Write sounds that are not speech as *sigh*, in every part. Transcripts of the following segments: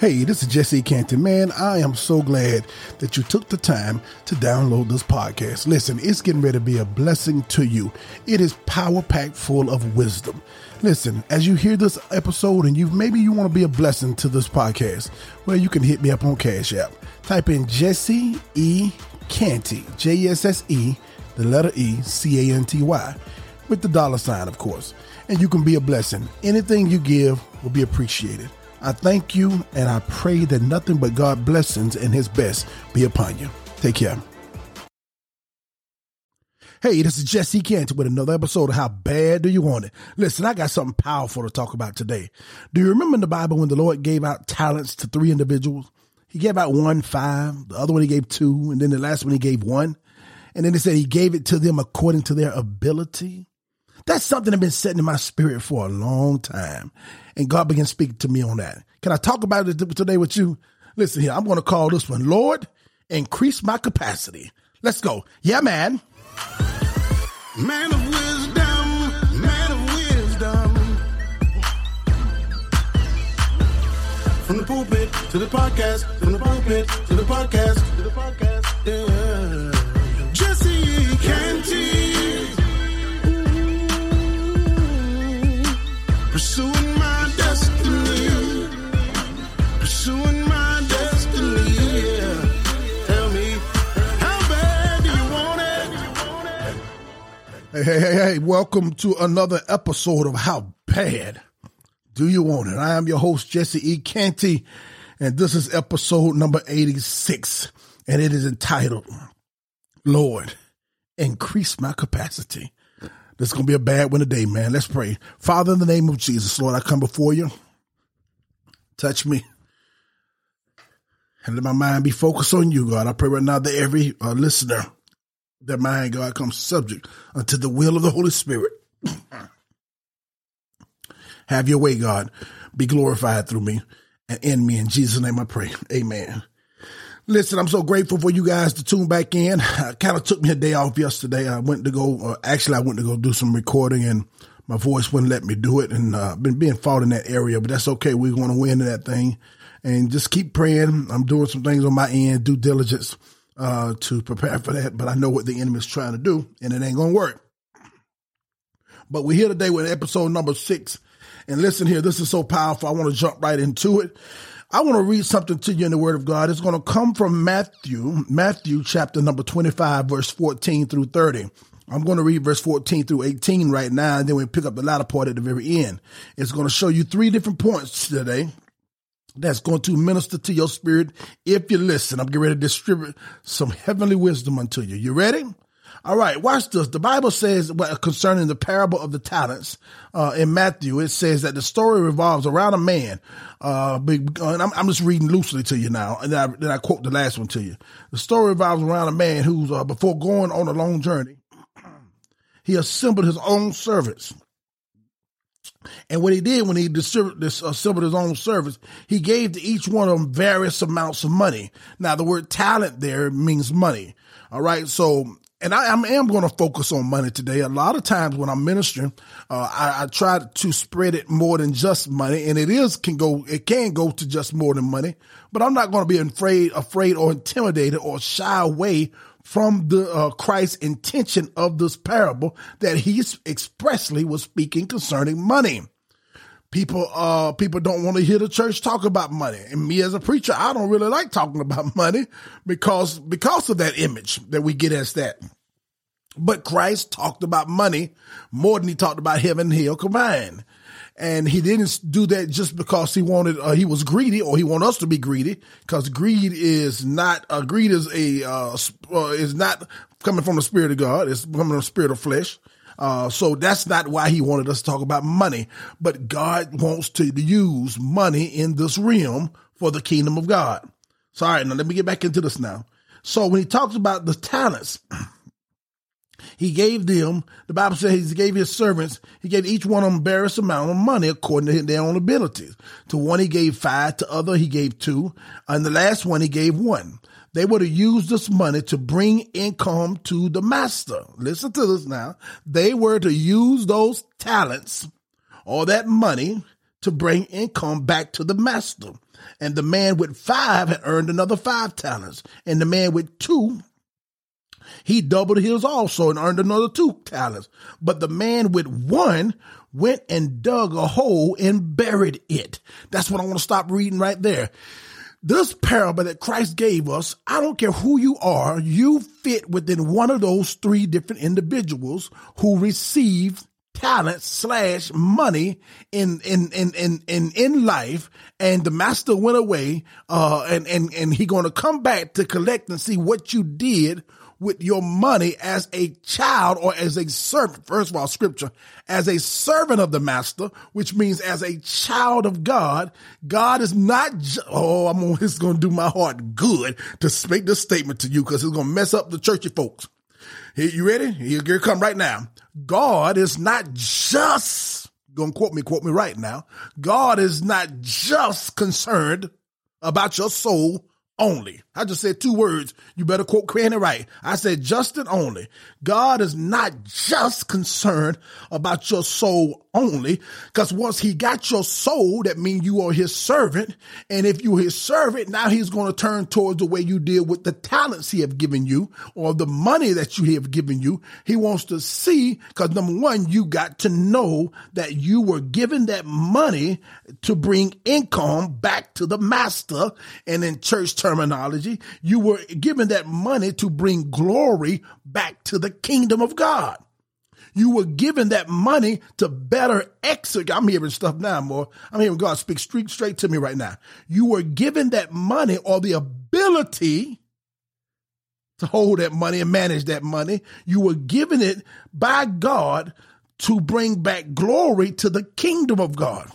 Hey, this is Jesse Canty. Man, I am so glad that you took the time to download this podcast. Listen, it's getting ready to be a blessing to you. It is power packed full of wisdom. Listen, as you hear this episode and you maybe you want to be a blessing to this podcast, well, you can hit me up on Cash App. Type in Jesse E. Canty, J S S E, the letter E, C A N T Y, with the dollar sign, of course. And you can be a blessing. Anything you give will be appreciated. I thank you and I pray that nothing but God blessings and his best be upon you. Take care. Hey, this is Jesse Canty with another episode of How Bad Do You Want It? Listen, I got something powerful to talk about today. Do you remember in the Bible when the Lord gave out talents to three individuals? He gave out one five, the other one he gave two, and then the last one he gave one. And then he said he gave it to them according to their ability. That's something I've been setting in my spirit for a long time. And God began speaking to me on that. Can I talk about it today with you? Listen here, I'm going to call this one, Lord, increase my capacity. Let's go. Yeah, man. Man of wisdom, man of wisdom. From the pulpit to the podcast, from the pulpit to the podcast, to the podcast, yeah. Hey, hey, hey, welcome to another episode of How Bad Do You Want It? I am your host, Jesse E. Canty, and this is episode number 86, and it is entitled, Lord, Increase My Capacity. This is going to be a bad one today, man. Let's pray. Father, in the name of Jesus, Lord, I come before you. Touch me. And let my mind be focused on you, God. I pray right now that every uh, listener, their mind, God, comes subject unto the will of the Holy Spirit. *clears throat* Have your way, God. Be glorified through me and in me. In Jesus' name I pray. Amen. Listen, I'm so grateful for you guys to tune back in. I kind of took me a day off yesterday. I went to go, uh, actually, I went to go do some recording and my voice wouldn't let me do it. And uh, been being fought in that area, but that's okay. We're going to win in that thing and just keep praying. I'm doing some things on my end, due diligence uh, to prepare for that. But I know what the enemy is trying to do and it ain't to work. But we're here today with episode number six. And listen here, this is so powerful. I want to jump right into it. I want to read something to you in the Word of God. It's going to come from Matthew, Matthew chapter number 25, verse 14 through 30. I'm going to read verse 14 through 18 right now, and then we pick up the latter part at the very end. It's going to show you three different points today that's going to minister to your spirit if you listen. I'm getting ready to distribute some heavenly wisdom unto you. You ready? All right, watch this. The Bible says concerning the parable of the talents uh, in Matthew, it says that the story revolves around a man. Uh, uh, and I'm, I'm, just reading loosely to you now, and then I, then I, quote the last one to you. The story revolves around a man who's uh, before going on a long journey, *clears throat* he assembled his own servants. And what he did when he assembled his own servants, he gave to each one of them various amounts of money. Now, the word talent there means money. All right. So and I, I am going to focus on money today. A lot of times when I'm ministering, uh, I, I, try to spread it more than just money, and it is can go it can go to just more than money. But I'm not going to be afraid, afraid or intimidated or shy away from the uh, Christ's intention of this parable that he expressly was speaking concerning money. People, uh, people don't want to hear the church talk about money. And me as a preacher, I don't really like talking about *laughs* money because, because of that image that we get as that. But Christ talked about money more than he talked about heaven and hell combined. And he didn't do that just because he wanted, uh, he was greedy or he want us to be greedy because greed is not, uh, greed is a, uh, uh, is not coming from the spirit of God. It's coming from the spirit of flesh. Uh, so that's not why he wanted us to talk about money, but God wants to use money in this realm for the kingdom of God. So, all right, now let me get back into this now. So when he talks about the talents, *clears throat* he gave them, the Bible says he gave his servants, he gave each one of them various amount of money according to their own abilities. To one he gave five, to other he gave two, and the last one he gave one. They were to use this money to bring income to the master. Listen to this now. They were to use those talents or that money to bring income back to the master. And the man with five had earned another five talents. And the man with two, he doubled his also and earned another two talents. But the man with one went and dug a hole and buried it. That's what I want to stop reading right there. This parable that Christ gave us, I don't care who you are, you fit within one of those three different individuals who received talent slash money in in in in in in life and the master went away uh and and and he going to come back to collect and see what you did with your money as a child or as a servant. First of all, scripture, as a servant of the master, which means as a child of God, God is not, oh, I'm it's going to do my heart good to make this statement to you because it's going to mess up the churchy folks. Here, you ready? Here, here come right now. God is not just, gonna quote me, quote me right now. God is not just concerned about your soul only. I just said two words. You better quote Cranny right. I said Justin only. God is not just concerned about your soul only, because once he got your soul, that means you are his servant. And if you're his servant, now he's going to turn towards the way you deal with the talents he have given you or the money that you have given you. He wants to see, because number one, you got to know that you were given that money to bring income back to the master. And in church terminology, you were given that money to bring glory back to the kingdom of God. You were given that money to better execute. I'm hearing stuff now, more. I'm hearing God speak straight, straight to me right now. You were given that money or the ability to hold that money and manage that money. You were given it by God to bring back glory to the kingdom of God.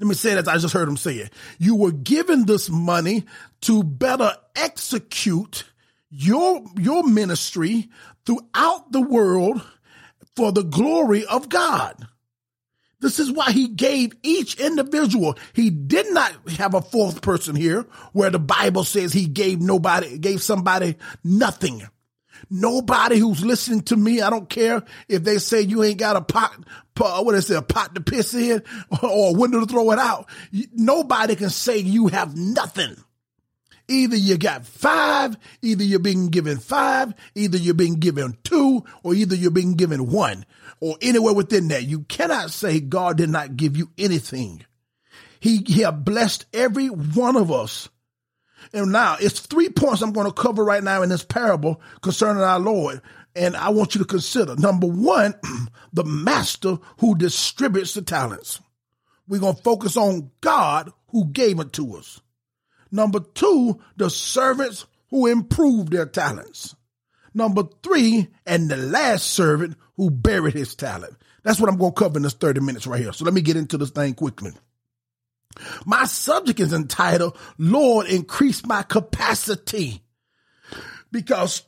Let me say that I just heard him say it. You were given this money to better execute your, your ministry throughout the world for the glory of God. This is why he gave each individual. He did not have a fourth person here where the Bible says he gave nobody, gave somebody nothing. Nobody who's listening to me, I don't care if they say you ain't got a pot, pot what is it, a pot to piss in *laughs* or a window to throw it out. Nobody can say you have nothing. Either you got five, either you're being given five, either you're being given two, or either you're being given one, or anywhere within that. You cannot say God did not give you anything. He, he blessed every one of us. And now it's three points I'm going to cover right now in this parable concerning our Lord. And I want you to consider number one, *clears throat* the master who distributes the talents. We're going to focus on God who gave it to us. Number two, the servants who improved their talents. Number three, and the last servant who buried his talent. That's what I'm going to cover in this 30 minutes right here. So let me get into this thing quickly. My subject is entitled, Lord, increase my capacity. Because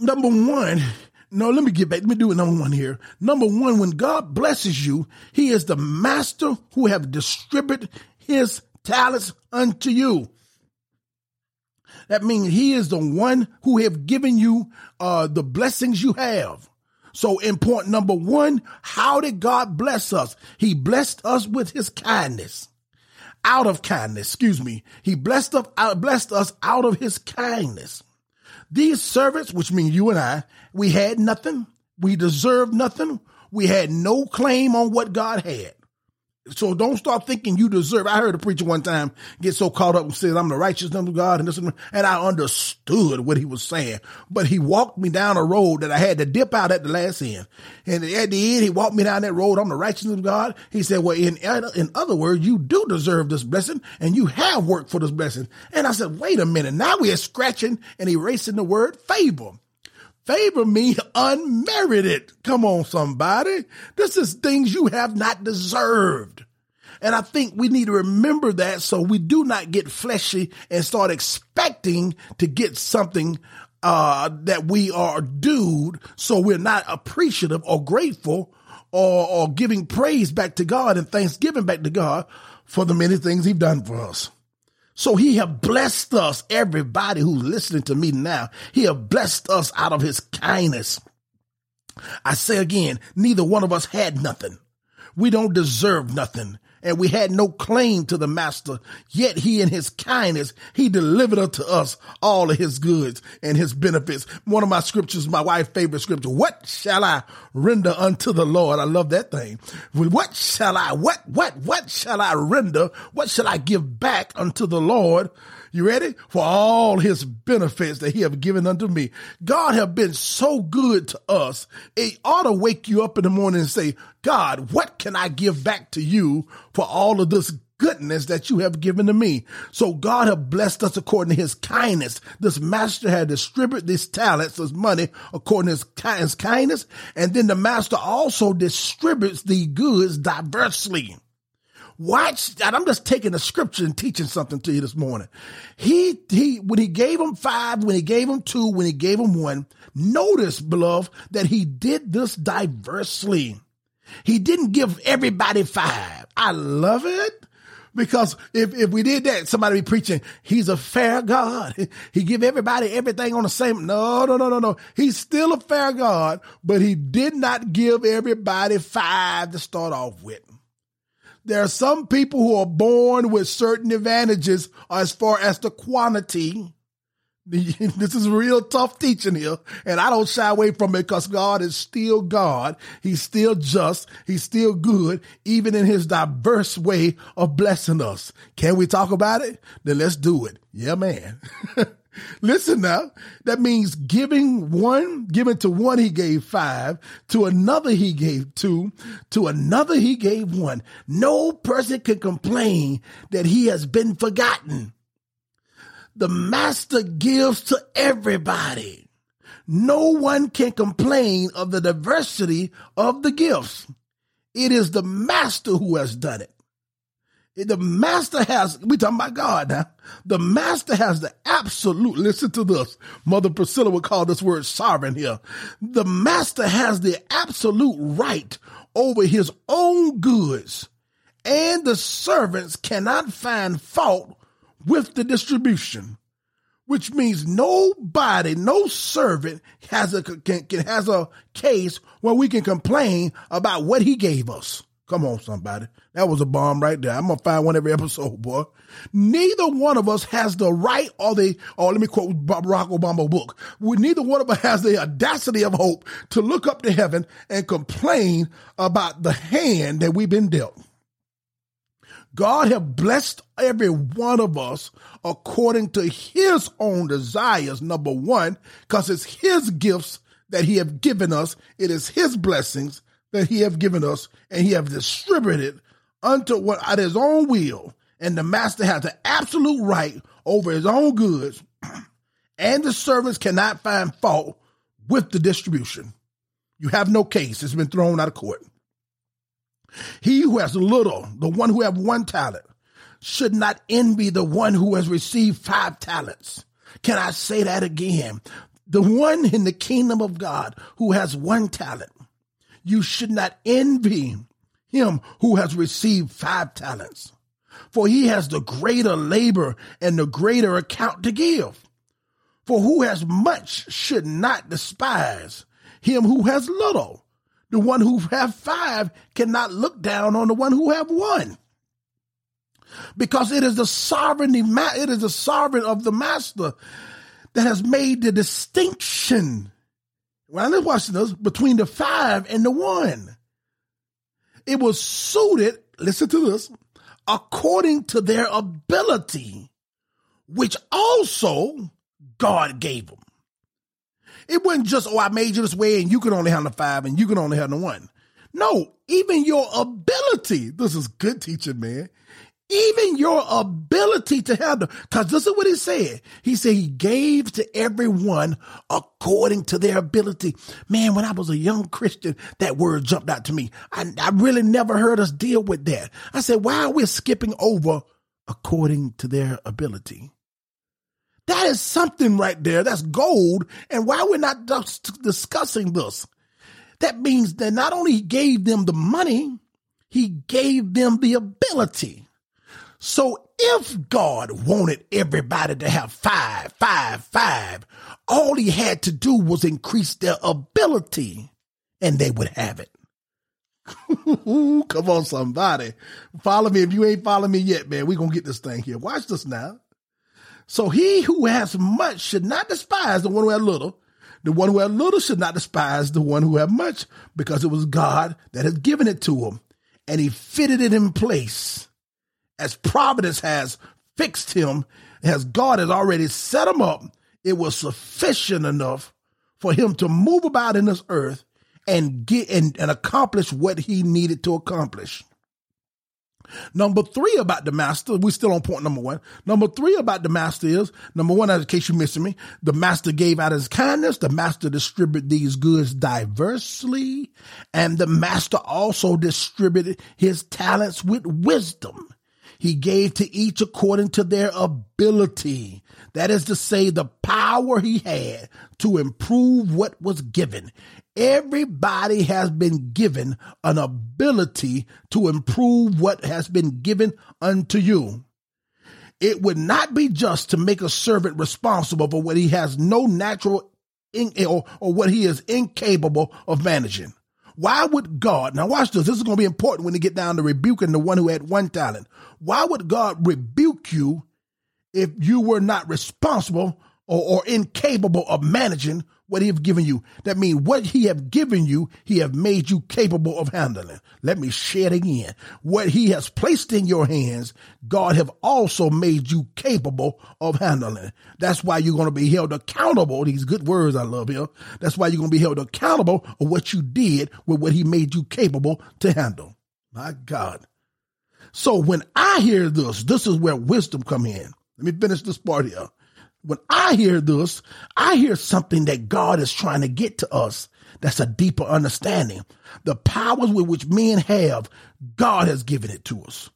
number one, no, let me get back. Let me do it number one here. Number one, when God blesses you, he is the master who have distributed his talents unto you. That means he is the one who have given you uh, the blessings you have. So important number one, how did God bless us? He blessed us with his kindness. Out of kindness, excuse me. He blessed us, out, blessed us out of his kindness. These servants, which mean you and I, we had nothing. We deserved nothing. We had no claim on what God had. So don't start thinking you deserve. I heard a preacher one time get so caught up and said, I'm the righteousness of God and this and, and I understood what he was saying. But he walked me down a road that I had to dip out at the last end. And at the end, he walked me down that road. I'm the righteousness of God. He said, well, in, in other words, you do deserve this blessing and you have worked for this blessing. And I said, wait a minute. Now we are scratching and erasing the word favor. Favor me unmerited. Come on, somebody. This is things you have not deserved. And I think we need to remember that so we do not get fleshy and start expecting to get something uh, that we are due. So we're not appreciative or grateful or, or giving praise back to God and thanksgiving back to God for the many things he's done for us. So he have blessed us, everybody who's listening to me now. He have blessed us out of his kindness. I say again, neither one of us had nothing. We don't deserve nothing and we had no claim to the master. Yet he in his kindness, he delivered unto us all of his goods and his benefits. One of my scriptures, my wife's favorite scripture. What shall I render unto the Lord? I love that thing. What shall I, what, what, what shall I render? What shall I give back unto the Lord? You ready? For all his benefits that he have given unto me. God have been so good to us. It ought to wake you up in the morning and say, God, what can I give back to you for all of this goodness that you have given to me. So God have blessed us according to his kindness. This master had distributed these talents, this money, according to his kindness. And then the master also distributes the goods diversely. Watch, and I'm just taking the scripture and teaching something to you this morning. He, he, when he gave him five, when he gave him two, when he gave him one, notice, beloved, that he did this diversely. He didn't give everybody five. I love it. Because if, if we did that, somebody be preaching, he's a fair God. He give everybody everything on the same. No, no, no, no, no. He's still a fair God, but he did not give everybody five to start off with. There are some people who are born with certain advantages as far as the quantity. *laughs* This is real tough teaching here, and I don't shy away from it because God is still God. He's still just. He's still good, even in his diverse way of blessing us. Can we talk about it? Then let's do it. Yeah, man. *laughs* *laughs* Listen now, that means giving one, giving to one he gave five, to another he gave two, to another he gave one. No person can complain that he has been forgotten. The master gives to everybody. No one can complain of the diversity of the gifts. It is the master who has done it. The master has, we talking about God now. The master has the absolute, listen to this. Mother Priscilla would call this word sovereign here. The master has the absolute right over his own goods and the servants cannot find fault with the distribution, which means nobody, no servant has a, can, can, has a case where we can complain about what he gave us. Come on, somebody. That was a bomb right there. I'm gonna find one every episode, boy. Neither one of us has the right or the, or let me quote Barack Obama book. We, neither one of us has the audacity of hope to look up to heaven and complain about the hand that we've been dealt. God have blessed every one of us according to his own desires, number one, because it's his gifts that he have given us. It is his blessings that he have given us, and he have distributed unto what at his own will. And the master has the absolute right over his own goods, *clears throat* and the servants cannot find fault with the distribution. You have no case. It's been thrown out of court. He who has little, the one who have one talent, should not envy the one who has received five talents. Can I say that again? The one in the kingdom of God who has one talent you should not envy him who has received five talents, for he has the greater labor and the greater account to give. For who has much should not despise him who has little. The one who have five cannot look down on the one who have one. Because it is the sovereignty, it is the sovereign of the master that has made the distinction when I was watching this, between the five and the one. It was suited, listen to this, according to their ability, which also God gave them. It wasn't just, oh, I made you this way and you can only handle five and you can only handle one. No, even your ability. This is good teaching, man even your ability to have handle. Cause this is what he said. He said he gave to everyone according to their ability. Man, when I was a young Christian, that word jumped out to me. I, I really never heard us deal with that. I said, why are we skipping over according to their ability? That is something right there. That's gold. And why we're not discussing this? That means that not only he gave them the money, he gave them the ability. So if God wanted everybody to have five, five, five, all he had to do was increase their ability and they would have it. *laughs* Come on, somebody. Follow me. If you ain't following me yet, man, we going to get this thing here. Watch this now. So he who has much should not despise the one who has little. The one who has little should not despise the one who has much, because it was God that has given it to him, and he fitted it in place as providence has fixed him, as God has already set him up. It was sufficient enough for him to move about in this earth and get and, and accomplish what he needed to accomplish. Number three about the master, we're still on point number one. Number three about the master is number one, in case you're missing me, the master gave out his kindness, the master distributed these goods diversely, and the master also distributed his talents with wisdom. He gave to each according to their ability. That is to say, the power he had to improve what was given. Everybody has been given an ability to improve what has been given unto you. It would not be just to make a servant responsible for what he has no natural in, or, or what he is incapable of managing. Why would God, now watch this, this is going to be important when you get down to rebuking the one who had one talent. Why would God rebuke you if you were not responsible or, or incapable of managing what he have given you. That means what he have given you, he have made you capable of handling. Let me share it again. What he has placed in your hands, God have also made you capable of handling. That's why you're going to be held accountable. These good words I love here. That's why you're going to be held accountable of what you did with what he made you capable to handle. My God. So when I hear this, this is where wisdom come in. Let me finish this part here when I hear this, I hear something that God is trying to get to us. That's a deeper understanding. The powers with which men have, God has given it to us.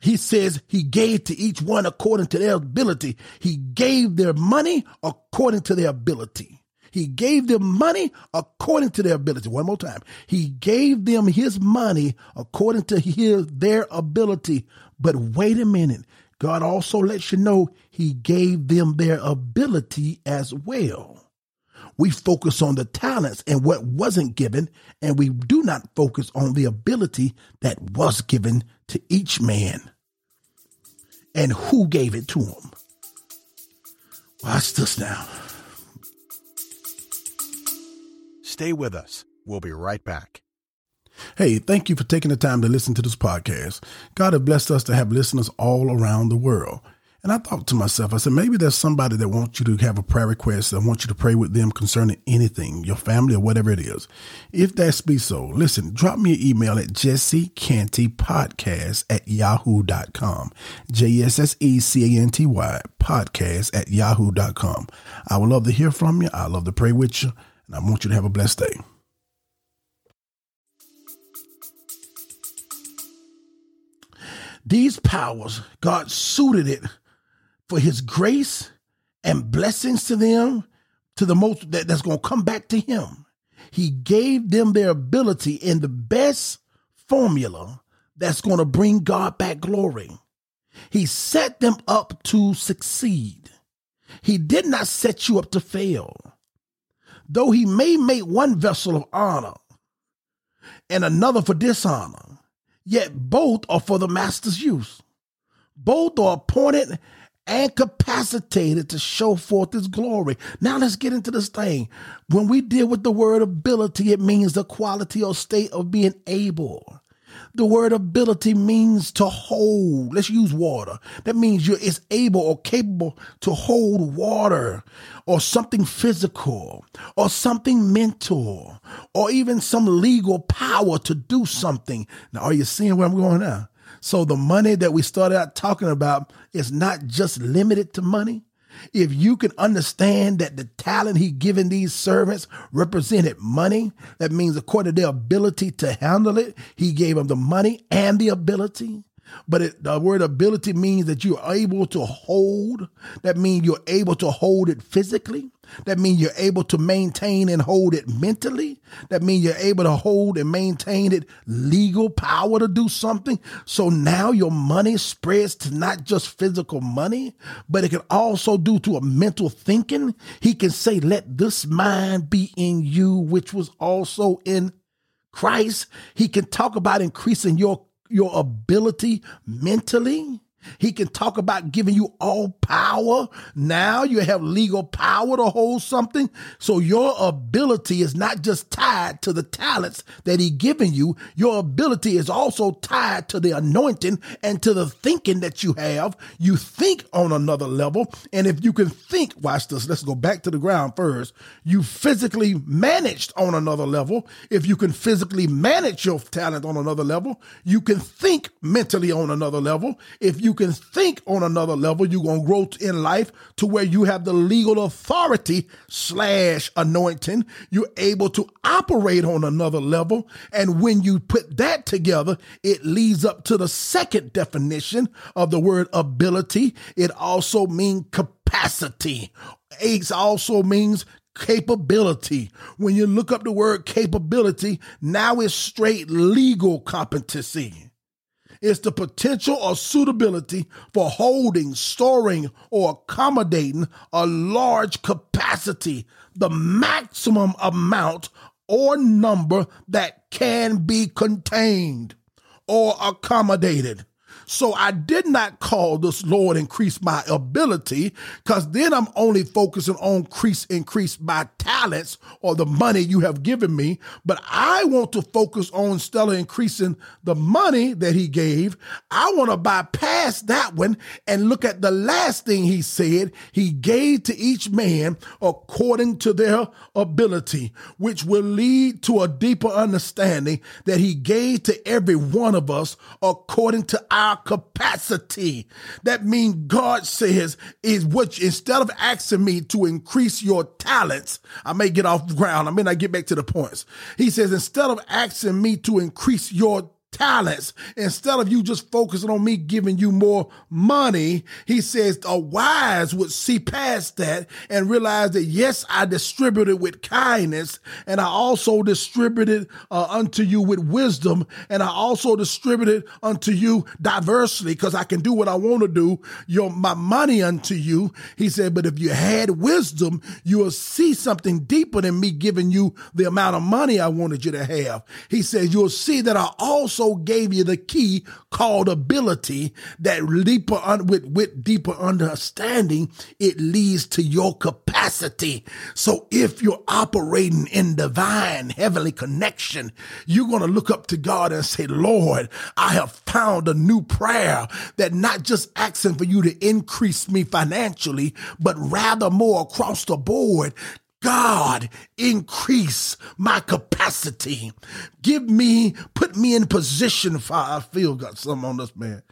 He says he gave to each one according to their ability. He gave their money according to their ability. He gave them money according to their ability. One more time. He gave them his money according to his, their ability. But wait a minute. God also lets you know he gave them their ability as well. We focus on the talents and what wasn't given, and we do not focus on the ability that was given to each man and who gave it to him. Watch this now. Stay with us. We'll be right back. Hey, thank you for taking the time to listen to this podcast. God has blessed us to have listeners all around the world. And I thought to myself, I said, maybe there's somebody that wants you to have a prayer request I want you to pray with them concerning anything, your family or whatever it is. If that be so, listen, drop me an email at jessecantypodcast at yahoo.com. J-S-S-E-C-A-N-T-Y podcast at yahoo.com. I would love to hear from you. I love to pray with you. And I want you to have a blessed day. These powers, God suited it for his grace and blessings to them, to the most that, that's going to come back to him. He gave them their ability in the best formula that's going to bring God back glory. He set them up to succeed. He did not set you up to fail. Though he may make one vessel of honor and another for dishonor, yet both are for the master's use. Both are appointed and capacitated to show forth his glory. Now let's get into this thing. When we deal with the word ability, it means the quality or state of being able. The word ability means to hold. Let's use water. That means you're is able or capable to hold water or something physical or something mental or even some legal power to do something. Now, are you seeing where I'm going now? So the money that we started out talking about is not just limited to money. If you can understand that the talent he given these servants represented money, that means according to their ability to handle it, he gave them the money and the ability. But it, the word ability means that you're able to hold. That means you're able to hold it physically. That means you're able to maintain and hold it mentally. That means you're able to hold and maintain it legal power to do something. So now your money spreads to not just physical money, but it can also do to a mental thinking. He can say, let this mind be in you, which was also in Christ. He can talk about increasing your your ability mentally. He can talk about giving you all power. Now you have legal power to hold something. So your ability is not just tied to the talents that he given you. Your ability is also tied to the anointing and to the thinking that you have. You think on another level. And if you can think, watch this. Let's go back to the ground first. You physically managed on another level. If you can physically manage your talent on another level, you can think mentally on another level. If you can think on another level, you're going to grow in life to where you have the legal authority slash anointing. You're able to operate on another level. And when you put that together, it leads up to the second definition of the word ability. It also means capacity. It also means capability. When you look up the word capability, now it's straight legal competency is the potential or suitability for holding, storing, or accommodating a large capacity, the maximum amount or number that can be contained or accommodated. So I did not call this Lord increase my ability because then I'm only focusing on increase, increase my talents or the money you have given me. But I want to focus on Stella increasing the money that he gave. I want to bypass that one and look at the last thing he said. He gave to each man according to their ability, which will lead to a deeper understanding that he gave to every one of us according to our capacity. That means God says is what instead of asking me to increase your talents, I may get off the ground. I may not get back to the points. He says instead of asking me to increase your talents. Instead of you just focusing on me giving you more money, he says a wise would see past that and realize that yes, I distributed with kindness and I also distributed uh, unto you with wisdom and I also distributed unto you diversely because I can do what I want to do. Your my money unto you. He said, but if you had wisdom, you will see something deeper than me giving you the amount of money I wanted you to have. He says, you'll see that I also gave you the key called ability that deeper un- with, with deeper understanding, it leads to your capacity. So if you're operating in divine heavenly connection, you're going to look up to God and say, Lord, I have found a new prayer that not just asking for you to increase me financially, but rather more across the board God, increase my capacity. Give me, put me in position for I feel got something on this man.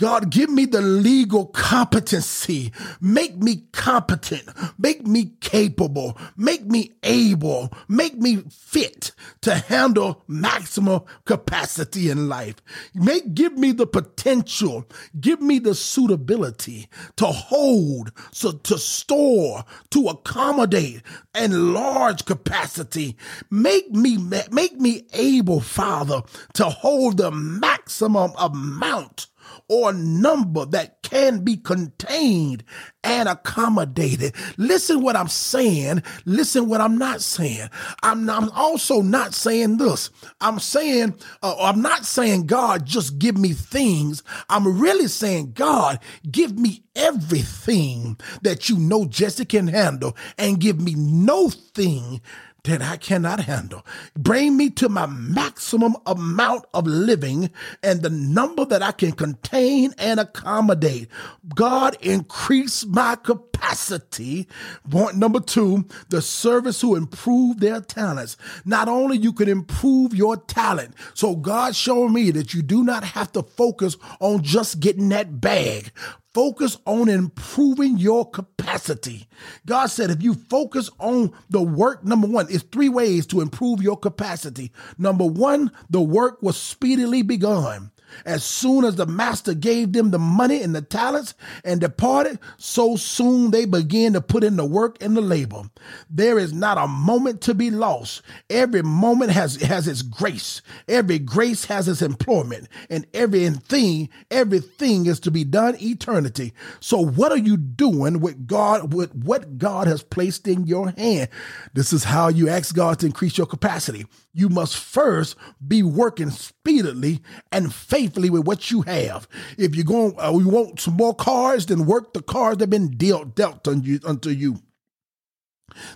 God, give me the legal competency. Make me competent. Make me capable. Make me able. Make me fit to handle maximum capacity in life. Make, give me the potential. Give me the suitability to hold, so to store, to accommodate and large capacity. Make me, make me able, Father, to hold the maximum amount or number that can be contained and accommodated. Listen what I'm saying. Listen what I'm not saying. I'm, I'm also not saying this. I'm saying, uh, I'm not saying, God, just give me things. I'm really saying, God, give me everything that you know Jesse can handle and give me no thing that I cannot handle. Bring me to my maximum amount of living and the number that I can contain and accommodate. God, increase my capacity. Point number two, the service who improve their talents. Not only you can improve your talent. So God showed me that you do not have to focus on just getting that bag, Focus on improving your capacity. God said if you focus on the work, number one, is three ways to improve your capacity. Number one, the work was speedily begun. As soon as the master gave them the money and the talents and departed, so soon they began to put in the work and the labor. There is not a moment to be lost. Every moment has, has its grace. Every grace has its employment and everything, everything is to be done eternity. So what are you doing with God, with what God has placed in your hand? This is how you ask God to increase your capacity. You must first be working speedily and faithfully with what you have. If you're going, uh, you want some more cars, then work the cars that have been dealt, dealt unto you.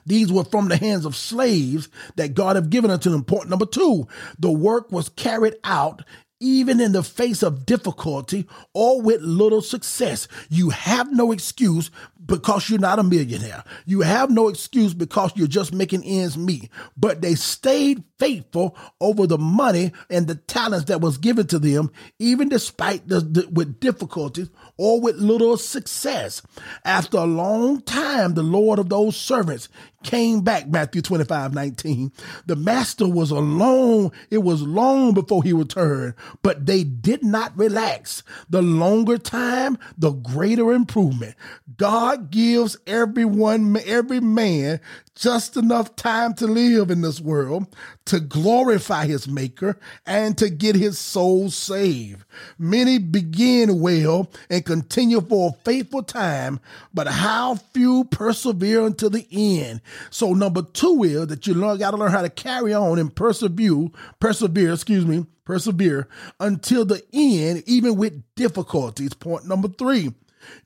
These were from the hands of slaves that God have given unto them. Point number two, the work was carried out even in the face of difficulty or with little success. You have no excuse because you're not a millionaire. You have no excuse because you're just making ends meet. But they stayed faithful over the money and the talents that was given to them, even despite the, the, with difficulties or with little success. After a long time, the Lord of those servants came back, Matthew 25, 19. The master was alone. It was long before he returned, but they did not relax. The longer time, the greater improvement. God gives everyone, every man just enough time to live in this world, to glorify his maker, and to get his soul saved. Many begin well and continue for a faithful time, but how few persevere until the end. So number two is that you learn, got to learn how to carry on and persevere, persevere, excuse me, persevere until the end, even with difficulties. Point number three,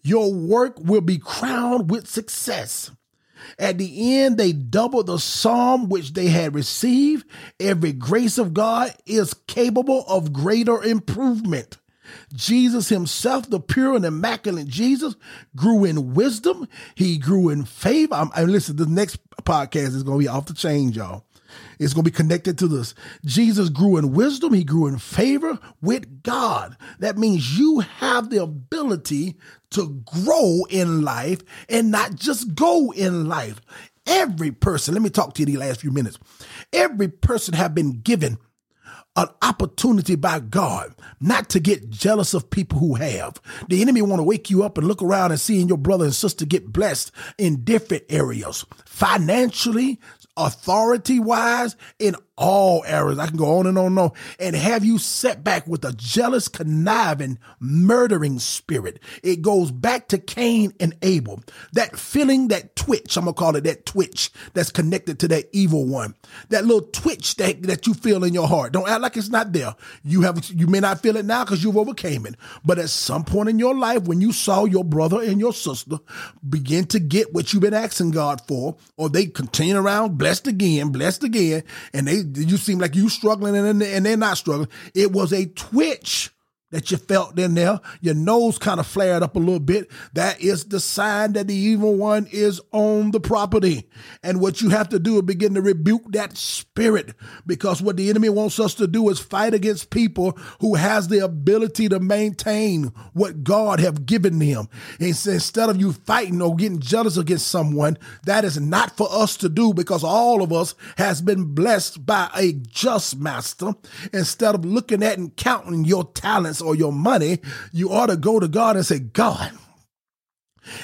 your work will be crowned with success. At the end, they double the psalm which they had received. Every grace of God is capable of greater improvement. Jesus himself, the pure and immaculate Jesus, grew in wisdom. He grew in favor. I'm, I listen, the next podcast is going to be off the chain, y'all. It's going to be connected to this. Jesus grew in wisdom. He grew in favor with God. That means you have the ability to grow in life and not just go in life. Every person, let me talk to you the last few minutes. Every person have been given an opportunity by God not to get jealous of people who have. The enemy want to wake you up and look around and seeing your brother and sister get blessed in different areas, financially, authority wise, in all areas. I can go on and on and on and have you set back with a jealous, conniving, murdering spirit. It goes back to Cain and Abel. That feeling, that twitch, I'm going to call it that twitch that's connected to that evil one. That little twitch that, that you feel in your heart. Don't act like it's not there. You have, you may not feel it now because you've overcame it. But at some point in your life, when you saw your brother and your sister begin to get what you've been asking God for, or they continue around blessed again, blessed again, and they you seem like you struggling and, and they're not struggling. It was a twitch that you felt in there. Your nose kind of flared up a little bit. That is the sign that the evil one is on the property. And what you have to do is begin to rebuke that spirit because what the enemy wants us to do is fight against people who has the ability to maintain what God have given them. And instead of you fighting or getting jealous against someone, that is not for us to do because all of us has been blessed by a just master. Instead of looking at and counting your talents or your money, you ought to go to God and say, God,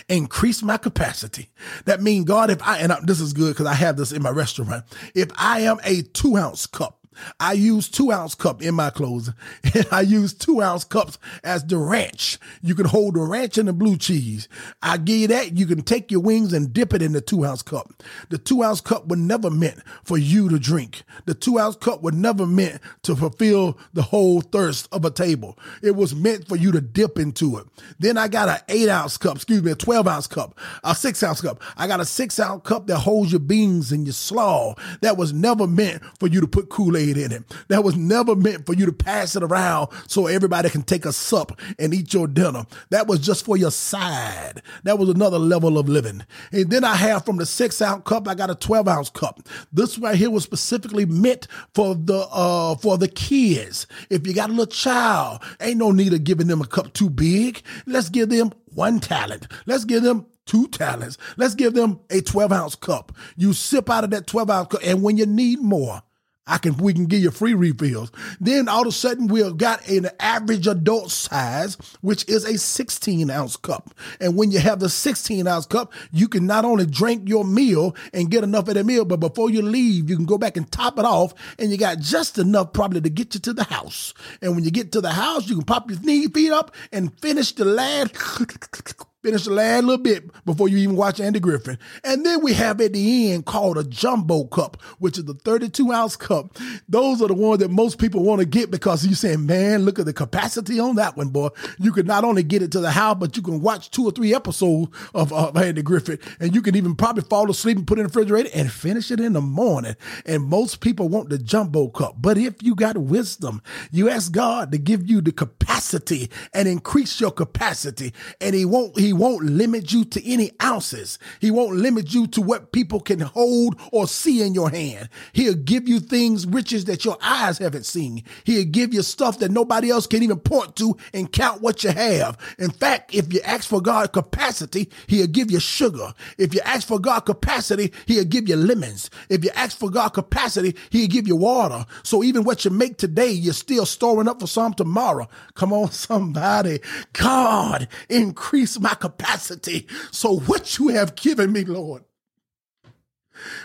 increase my capacity. That means, God, if I, and I, this is good because I have this in my restaurant, if I am a two ounce cup, I use two ounce cup in my clothes. *laughs* And I use two ounce cups as the ranch. You can hold the ranch and the blue cheese. I give you that. You can take your wings and dip it in the two ounce cup. The two ounce cup was never meant for you to drink. The two ounce cup was never meant to fulfill the whole thirst of a table. It was meant for you to dip into it. Then I got an eight ounce cup, excuse me, a 12 ounce cup, a six ounce cup. I got a six ounce cup that holds your beans and your slaw. That was never meant for you to put Kool-Aid in it. That was never meant for you to pass it around so everybody can take a sup and eat your dinner. That was just for your side. That was another level of living. And then I have from the six ounce cup, I got a 12 ounce cup. This right here was specifically meant for the, uh, for the kids. If you got a little child, ain't no need of giving them a cup too big. Let's give them one talent. Let's give them two talents. Let's give them a 12 ounce cup. You sip out of that 12 ounce cup. And when you need more, I can we can give you free refills. Then all of a sudden we have got an average adult size, which is a 16 ounce cup. And when you have the 16 ounce cup, you can not only drink your meal and get enough of the meal, but before you leave, you can go back and top it off, and you got just enough probably to get you to the house. And when you get to the house, you can pop your knee feet up and finish the last *laughs* Finish the last little bit before you even watch Andy Griffith. And then we have at the end called a jumbo cup, which is the 32 ounce cup. Those are the ones that most people want to get because you saying, man, look at the capacity on that one, boy. You can not only get it to the house, but you can watch two or three episodes of, of Andy Griffith. And you can even probably fall asleep and put it in the refrigerator and finish it in the morning. And most people want the jumbo cup. But if you got wisdom, you ask God to give you the capacity and increase your capacity. And he won't, he won't limit you to any ounces. He won't limit you to what people can hold or see in your hand. He'll give you things, riches that your eyes haven't seen. He'll give you stuff that nobody else can even point to and count what you have. In fact, if you ask for God capacity, he'll give you sugar. If you ask for God capacity, he'll give you lemons. If you ask for God capacity, he'll give you water. So even what you make today, you're still storing up for some tomorrow. Come on, *laughs* somebody. God, increase my capacity. So what you have given me, Lord,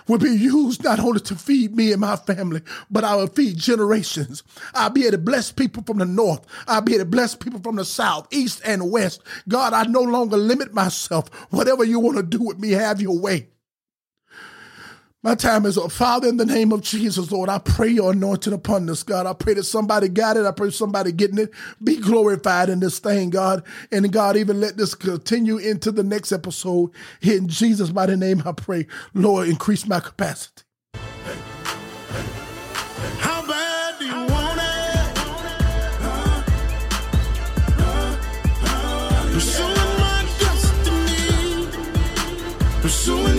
will be used not only to feed me and my family, but I will feed generations. I'll be able to bless people from the north. I'll be able to bless people from the south, east, and west. God, I no longer limit myself. Whatever you want to do with me, have your way. My time is up. Father, in the name of Jesus, Lord, I pray your anointing upon this, God. I pray that somebody got it. I pray somebody getting it. Be glorified in this thing, God. And God, even let this continue into the next episode. In Jesus' mighty name, I pray. Lord, increase my capacity. Pursuing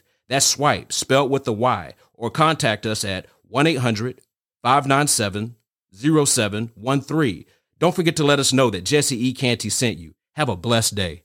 That's swipe spelled with the Y, or contact us at 1 800 597 0713. Don't forget to let us know that Jesse E. Canty sent you. Have a blessed day.